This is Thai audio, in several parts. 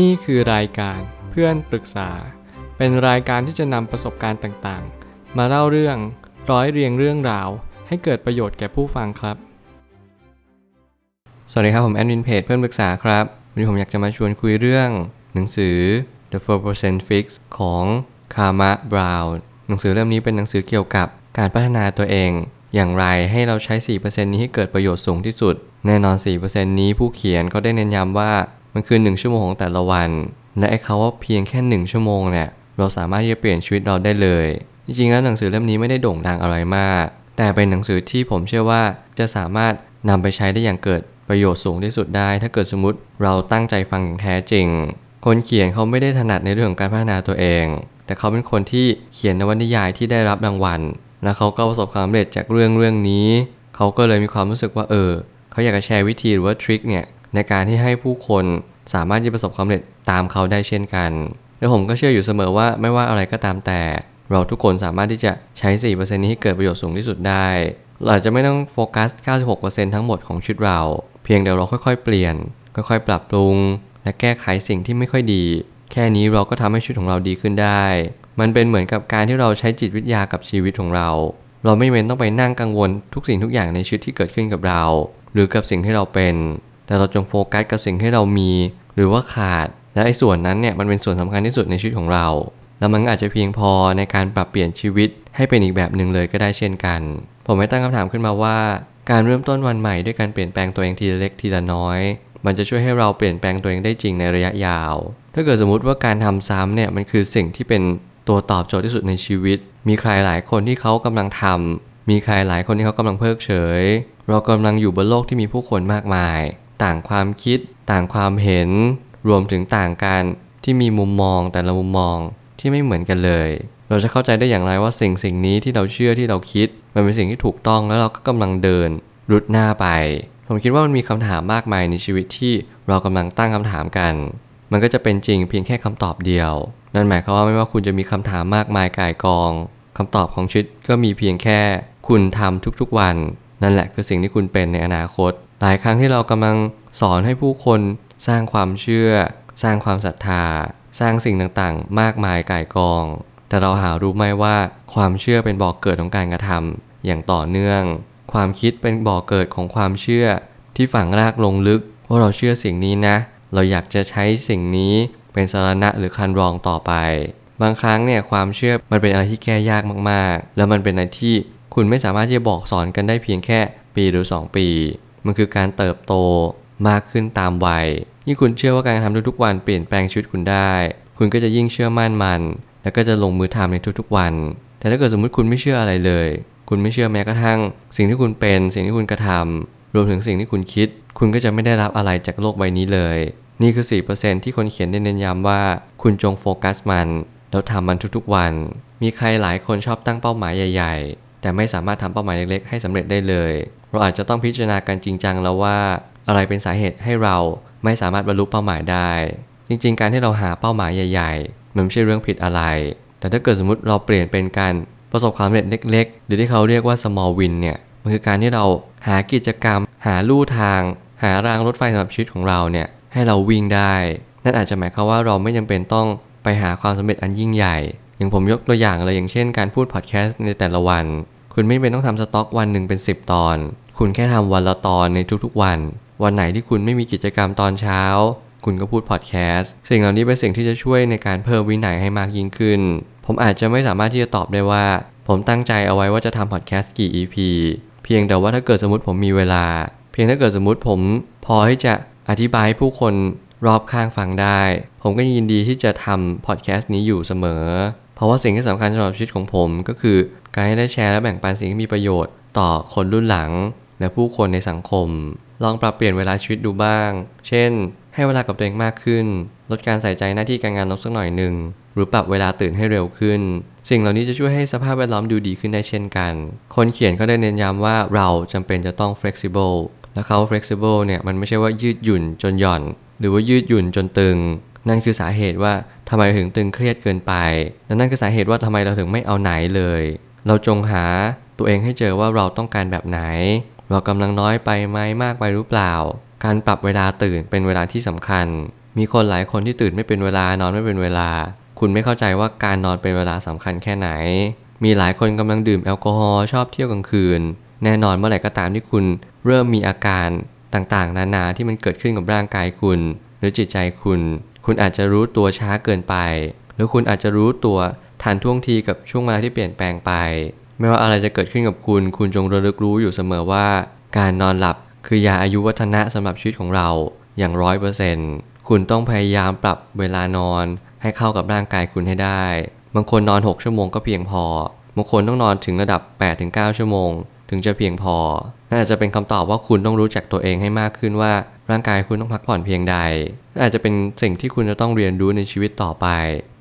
นี่คือรายการเพื่อนปรึกษา เป็นรายการที่จะนำประสบการณ์ต่างๆ มาเล่าเรื่องร้อยเรียงเรื่องราว ให้เกิดประโยชน์แก่ผู้ฟังครับ สวัสดีครับผมแอดมินเพจเพื่อนปรึกษาครับวันนี้ผมอยากจะมาชวนคุยเรื่อง หนังสือ The 4% Fix ของคาร์มาบราวน์หนังสือเล่มนี้เป็นหนังสือเกี่ยวกับการพัฒนาตัวเอง อย่างไรให้เราใช้ 4%นี้ให้เกิดประโยชน์สูงที่สุด แน่นอน 4%นี้ผู้เขียนก็ได้เน้นย้ำว่า มันคือ 1 ชั่วโมงของแต่ละวันและไอ้เขาว่าเพียงแค่ 1 ชั่วโมงเนี่ยเราสามารถที่จะเปลี่ยนชีวิตเราได้เลย จริงๆแล้วหนังสือเล่มนี้ไม่ได้โด่งดังอะไรมาก แต่เป็นหนังสือที่ผมเชื่อว่าจะสามารถนำไปใช้ได้อย่างเกิดประโยชน์สูงที่สุดได้ ถ้าเกิดสมมติเราตั้งใจฟังอย่างแท้จริง คนเขียนเขาไม่ได้ถนัดในเรื่องของการพัฒนาตัวเอง แต่เขาเป็นคนที่เขียนนวนิยายที่ได้รับรางวัล และเขาก็ประสบความสำเร็จจากเรื่องเรื่องนี้ เขาก็เลยมีความรู้สึกว่าเออ เขาอยากจะแชร์วิธีหรือว่าทริคเนี่ย ในการที่ให้ผู้คนสามารถที่ประสบความสำเร็จตามเขาได้เช่นกัน และผมก็เชื่ออยู่เสมอว่าไม่ว่าอะไรก็ตามแต่ เราทุกคนสามารถที่จะใช้ 4%นี้ให้เกิดประโยชน์สูงที่สุดได้เราจะไม่ต้องโฟกัส 96%ทั้งหมดของชีวิตเรา เพียงเดี๋ยวเราค่อยๆ เปลี่ยน ค่อยๆ ปรับปรุง และแก้ไขสิ่งที่ไม่ค่อยดี แค่นี้เราก็ทำให้ชีวิตของเราดีขึ้นได้ มันเป็นเหมือนกับการที่เราใช้จิตวิทยากับชีวิตของเรา เราไม่เว้นต้องไปนั่งกังวลทุกสิ่งทุกอย่างในชีวิตที่เกิดขึ้นกับเรา หรือกับสิ่งที่เราเป็น แต่เราจงโฟกัสกับสิ่งที่เรามี หรือว่าขาด และไอ้ส่วนนั้นเนี่ยมันเป็นส่วนสำคัญที่สุดในชีวิตของเรา แล้วมันอาจจะเพียงพอในการปรับเปลี่ยนชีวิตให้เป็นอีกแบบหนึ่งเลยก็ได้เช่นกัน ผมไม่ตั้งคำถามขึ้นมาว่า การเริ่มต้นวันใหม่ด้วยการเปลี่ยนแปลงตัวเองทีละเล็กทีละน้อย มันจะช่วยให้เราเปลี่ยนแปลงตัวเองได้จริงในระยะยาว ถ้าเกิดสมมติว่าการทำซ้ำเนี่ยมันคือสิ่งที่เป็นตัวตอบโจทย์ที่สุดในชีวิต มีใครหลายคนที่เขากำลังทำมีใครหลายคนที่เขากำลังเพิกเฉย เรากำลังอยู่บนโลกที่มีผู้คนมากมาย ต่างความคิด ต่างความเห็น รวมถึงต่างการที่มีมุมมองแต่ละมุมมองที่ไม่เหมือนกันเลย เราจะเข้าใจได้อย่างไรว่าสิ่งสิ่งนี้ที่เราเชื่อที่เราคิด มันเป็นสิ่งที่ถูกต้องแล้วเราก็กำลังเดินรุดหน้าไป ผมคิดว่ามันมีคำถามมากมายในชีวิตที่เรากำลังตั้งคำถามกัน มันก็จะเป็นจริงเพียงแค่คำตอบเดียว นั่นหมายความว่าไม่ว่าคุณจะมีคำถามมากมายก่ายกองคำตอบของชีวิตก็มีเพียงแค่ คุณทำทุกๆวัน นั่นแหละคือสิ่งที่คุณเป็นในอนาคต หลายครั้งที่เรากำลังสอนให้ผู้คนสร้างความเชื่อ สร้างความศรัทธา สร้างสิ่งต่างๆ มากมายก่ายกอง แต่เราหารู้ไหมว่าความเชื่อเป็นบ่อกเกิดของการกระทำอย่างต่อเนื่อง ความคิดเป็นบ่อกเกิดของความเชื่อ ที่ฝังรากลงลึกว่าเราเชื่อสิ่งนี้นะ เราอยากจะใช้สิ่งนี้เป็นสาระหรือคันรองต่อไป บางครั้งเนี่ยความเชื่อมันเป็นอะไรที่แก้ยากมากๆ แล้วมันเป็นอะไรที่คุณไม่สามารถที่จะบอกสอนกันได้เพียงแค่ปีหรือ 2 ปี มันคือการเติบโตมากขึ้นตามวัย ยิ่งคุณเชื่อว่าการทำทุกๆวันเปลี่ยนแปลงชีวิตคุณได้ คุณก็จะยิ่งเชื่อมั่นมัน แล้วก็จะลงมือทำในทุกๆวัน แต่ถ้าเกิดสมมุติคุณไม่เชื่ออะไรเลย คุณไม่เชื่อแม้กระทั่ง สิ่งที่คุณเป็น สิ่งที่คุณกระทำรวมถึงสิ่งที่คุณคิด คุณก็จะไม่ได้รับอะไรจากโลกใบนี้เลย นี่คือ 4%ที่คนเขียนได้เน้นย้ำว่า คุณจงโฟกัสมัน แล้วทำมันทุกๆวัน มีใครหลายคนชอบตั้งเป้าหมายใหญ่ๆ แต่ไม่สามารถทำเป้าหมายเล็กๆให้สำเร็จได้เลย เราอาจจะต้องพิจารณากันจริงจังแล้วว่า อะไรเป็นสาเหตุให้เราไม่สามารถบรรลุเป้าหมายได้ จริง ๆ การที่เราหาเป้าหมายใหญ่ๆ มันไม่ใช่เรื่องผิดอะไร แต่ถ้าเกิดสมมติเราเปลี่ยนเป็นการประสบความสำเร็จเล็ก ๆ หรือที่เขาเรียกว่า small win เนี่ยมันคือการที่เราหากิจกรรม หาลู่ทาง หารางรถไฟสำหรับชีวิตของเราเนี่ยให้เราวิ่งได้ นั่นอาจจะหมายความว่าเราไม่จำเป็นต้องไปหาความสำเร็จอันยิ่งใหญ่ อย่างผมยกตัวอย่างเลยอย่างเช่นการพูดพอดแคสต์ในแต่ละวัน คุณไม่เป็นต้องทำสต็อกวันหนึ่งเป็น 10 ตอน คุณแค่ทำวันละตอนในทุกๆวัน วันไหนที่คุณไม่มีกิจกรรมตอนเช้า คุณก็พูดพอดแคสต์สิ่งเหล่านี้เป็นสิ่งที่จะช่วยในการเพิ่มวินัยให้มากยิ่งขึ้น ผมอาจจะไม่สามารถที่จะตอบได้ว่า ผมตั้งใจเอาไว้ว่าจะทำพอดแคสต์กี่ EP เพียงแต่ว่าถ้าเกิดสมมติผมมีเวลา เพียงถ้าเกิดสมมติผมพอที่จะอธิบายให้ผู้คนรอบข้างฟังได้ ผมก็ยินดีที่จะทำพอดแคสต์นี้อยู่เสมอ ราะว่าสิ่งที่สำคัญสำหรับชีวิตของผม ก็คือการให้ได้แชร์และแบ่งปันสิ่งที่มีประโยชน์ต่อคนรุ่นหลัง และผู้คนในสังคม ลองปรับเปลี่ยนเวลาชีวิตดูบ้าง เช่น ให้เวลากับตัวเองมากขึ้น ลดการใส่ใจหน้าที่การงานลงสักหน่อยหนึ่ง หรือปรับเวลาตื่นให้เร็วขึ้น สิ่งเหล่านี้จะช่วยให้สภาพแวดล้อมดูดีขึ้นได้เช่นกัน คนเขียนก็ได้เน้นย้ำว่าเราจำเป็นจะต้อง flexible และเขา flexible เนี่ยมันไม่ใช่ว่ายืดหยุ่นจนหย่อน หรือว่ายืดหยุ่นจนตึง นั่นคือสาเหตุว่าทำไมถึงตึงเครียดเกินไปและนั่นคือสาเหตุว่าทำไมเราถึงไม่เอาไหนเลย เราจงหาตัวเองให้เจอว่าเราต้องการแบบไหน เรากำลังน้อยไปไหมมากไปหรือเปล่า การปรับเวลาตื่นเป็นเวลาที่สำคัญ มีคนหลายคนที่ตื่นไม่เป็นเวลานอนไม่เป็นเวลา คุณไม่เข้าใจว่าการนอนเป็นเวลาสำคัญแค่ไหน มีหลายคนกำลังดื่มแอลกอฮอล์ชอบเที่ยวกลางคืน แน่นอนเมื่อไหร่ก็ตามที่คุณเริ่มมีอาการต่างๆ นานาที่มันเกิดขึ้นกับร่างกายคุณ หรือจิตใจคุณ คุณอาจจะรู้ตัวช้าเกินไป หรือคุณอาจจะรู้ตัวทันท่วงทีกับช่วงเวลาที่เปลี่ยนแปลงไป ไม่ว่าอะไรจะเกิดขึ้นกับคุณ คุณจงระลึกรู้อยู่เสมอว่า การนอนหลับคือยาอายุวัฒนะสำหรับชีวิตของเราอย่างร้อยเปอร์เซ็นต์คุณต้องพยายามปรับเวลานอน ให้เข้ากับร่างกายคุณให้ได้ บางคนนอน 6 ชั่วโมงก็เพียงพอ บางคนต้องนอนถึงระดับ 8-9 ชั่วโมง ถึงจะเพียงพอ น่าจจะเป็นคำตอบว่าคุณต้องรู้จักตัวเองให้มากขึ้นว่า ร่างกายคุณต้องพักผ่อนเพียงใด อาจจะเป็นสิ่งที่คุณจะต้องเรียนรู้ในชีวิตต่อไป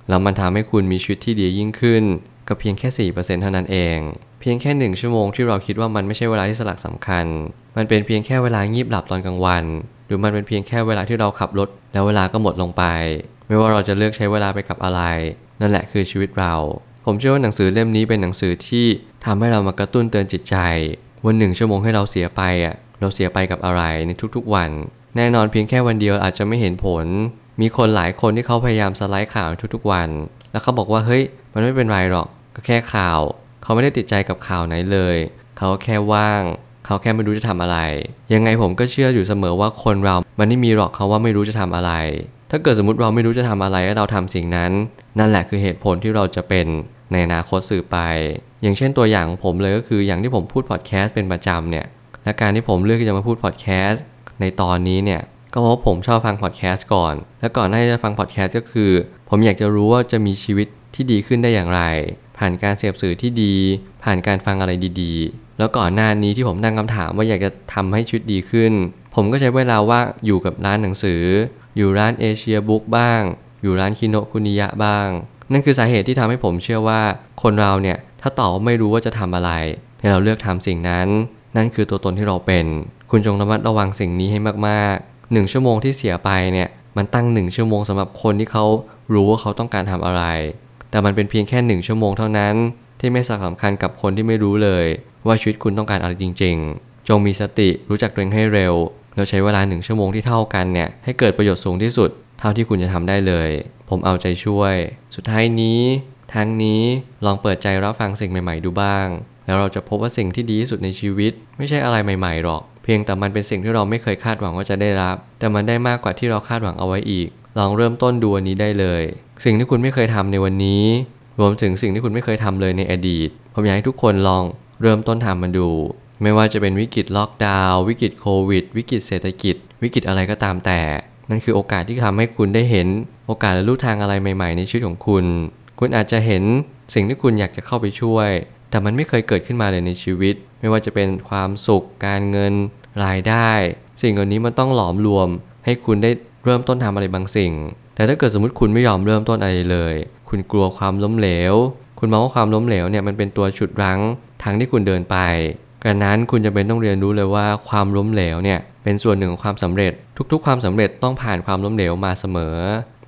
แล้วมันทำให้คุณมีชีวิตที่ดียิ่งขึ้น ก็เพียงแค่ 4%เท่านั้นเอง เพียงแค่หนึ่งชั่วโมงที่เราคิดว่ามันไม่ใช่เวลาที่สลักสำคัญ มันเป็นเพียงแค่เวลางีบหลับตอนกลางวัน หรือมันเป็นเพียงแค่เวลาที่เราขับรถ แล้วเวลาก็หมดลงไป ไม่ว่าเราจะเลือกใช้เวลาไปกับอะไร นั่นแหละคือชีวิตเรา ผมเชื่อว่าหนังสือเล่มนี้เป็นหนังสือที่ทำให้เรามากระตุ้นเตือนจิตใจวันหนึ่งชั่วโมงให้เราเสียไปอะ เราเสียไปกับอะไรในทุกๆวัน แน่นอนเพียงแค่วันเดียวอาจจะไม่เห็นผล มีคนหลายคนที่เขาพยายามสไลด์ข่าวทุกๆวัน แล้วเขาบอกว่าเฮ้ย มันไม่เป็นไรหรอก ก็แค่ข่าว เขาไม่ได้ติดใจกับข่าวไหนเลย เขาแค่ว่าง เขาแค่ไม่รู้จะทำอะไร ยังไงผมก็เชื่ออยู่เสมอว่าคนเรา มันไม่มีหรอกเขาว่าไม่รู้จะทำอะไร ถ้าเกิดสมมติเราไม่รู้จะทำอะไรแล้วเราทำสิ่งนั้น นั่นแหละคือเหตุผลที่เราจะเป็นในอนาคตสื่อไป อย่างเช่นตัวอย่างของผมเลยก็คืออย่างที่ผมพูดพอดแคสต์เป็นประจำเนี่ย และการที่ผมเลือกที่จะมาพูดพอดแคสต์ในตอนนี้เนี่ยก็เพราะผมชอบฟังพอดแคสต์ก่อน และก่อนหน้าที่จะฟังพอดแคสต์ก็คือ ผมอยากจะรู้ว่าจะมีชีวิตที่ดีขึ้นได้อย่างไร ผ่านการเสพสื่อที่ดี ผ่านการฟังอะไรดีๆ แล้วก่อนหน้านี้ที่ผมตั้งคำถามว่าอยากจะทำให้ชีวิตดีขึ้น ผมก็ใช้เวลาว่างอยู่กับร้านหนังสือ อยู่ร้านเอเชียบุ๊กบ้าง อยู่ร้านคิโนคุนิยะบ้าง นั่นคือสาเหตุที่ทำให้ผมเชื่อว่า คนเราเนี่ยถ้าตอบว่าไม่รู้ว่าจะทำอะไรให้เราเลือกทำสิ่งนั้น นั่นคือตัวตนที่เราเป็น คุณจงระมัดระวังสิ่งนี้ให้มากๆหนึ่งชั่วโมงที่เสียไปเนี่ยมันตั้งหนึ่งชั่วโมงสำหรับคนที่เขารู้ว่าเขาต้องการทำอะไร แต่มันเป็นเพียงแค่หนึ่งชั่วโมงเท่านั้น ที่ไม่สำคัญกับคนที่ไม่รู้เลย ว่าชีวิตคุณต้องการอะไรจริง ๆ จงมีสติรู้จักตัวเองให้เร็วแล้วใช้เวลาหนึ่งชั่วโมงที่เท่ากันเนี่ยให้เกิดประโยชน์สูงที่สุด เท่าที่คุณจะทำได้เลย ผมเอาใจช่วย สุดท้ายนี้ ทั้งนี้ลองเปิดใจรับฟังสิ่งใหม่ ๆ ดูบ้าง แล้วเราจะพบว่าสิ่งที่ดีที่สุดในชีวิต ไม่ใช่อะไรใหม่ๆหรอก เพียงแต่มันเป็นสิ่งที่เราไม่เคยคาดหวังว่าจะได้รับ แต่มันได้มากกว่าที่เราคาดหวังเอาไว้อีก ลองเริ่มต้นดูวันนี้ได้เลย สิ่งที่คุณไม่เคยทำในวันนี้ รวมถึงสิ่งที่คุณไม่เคยทำเลยในอดีต ผมอยากให้ทุกคนลองเริ่มต้นทำมันดู ไม่ว่าจะเป็นวิกฤตล็อกดาวน์วิกฤตโควิด วิกฤตเศรษฐกิจ วิกฤตอะไรก็ตามแต่ นั่นคือโอกาสที่ทำให้คุณได้เห็น โอกาสและลู่ทางอะไรใหม่ ๆ ในชีวิตของคุณ คุณอาจจะเห็นสิ่งที่คุณอยากจะเข้าไปช่วย แต่มันไม่เคยเกิดขึ้นมาเลยในชีวิต ไม่ว่าจะเป็นความสุข การเงิน รายได้ สิ่งเหล่านี้มันต้องหลอมรวม ให้คุณได้เริ่มต้นทำอะไรบางสิ่ง แต่ถ้าเกิดสมมติคุณไม่ยอมเริ่มต้นอะไรเลย คุณกลัวความล้มเหลว คุณมองว่าความล้มเหลวเนี่ยมันเป็นตัวฉุดรั้งทางที่คุณเดินไปกระนั้นคุณจะเป็นต้องเรียนรู้เลยว่าความล้มเหลวเนี่ยเป็นส่วนหนึ่งของความสำเร็จ ทุกๆ ความสำเร็จต้องผ่านความล้มเหลวมาเสมอ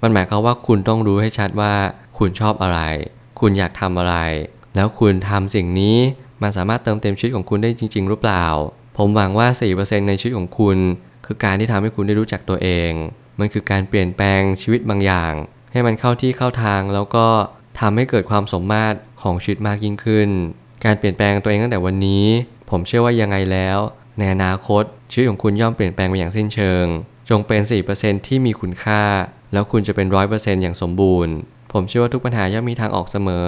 มันหมายความว่าคุณต้องรู้ให้ชัดว่า คุณชอบอะไร คุณอยากทำอะไร แล้วคุณทำสิ่งนี้มันสามารถเติมเต็มชีวิตของคุณได้จริง ๆ หรือเปล่า ผมหวังว่า 4%ในชีวิตของคุณ คือการที่ทำให้คุณได้รู้จักตัวเอง มันคือการเปลี่ยนแปลงชีวิตบางอย่าง ให้มันเข้าที่เข้าทางแล้วก็ทำให้เกิดความสมมาตรของชีวิตมากยิ่งขึ้น การเปลี่ยนแปลงตัวเองตั้งแต่วันนี้ ผมเชื่อว่ายังไงแล้ว ในอนาคตชีวิตของคุณย่อมเปลี่ยนแปลงไปอย่างสิ้นเชิง จงเป็น 4%ที่มีคุณค่า แล้วคุณจะเป็น 100%อย่างสมบูรณ์ ผมเชื่อว่าทุกปัญหาย่อมมีทางออกเสมอ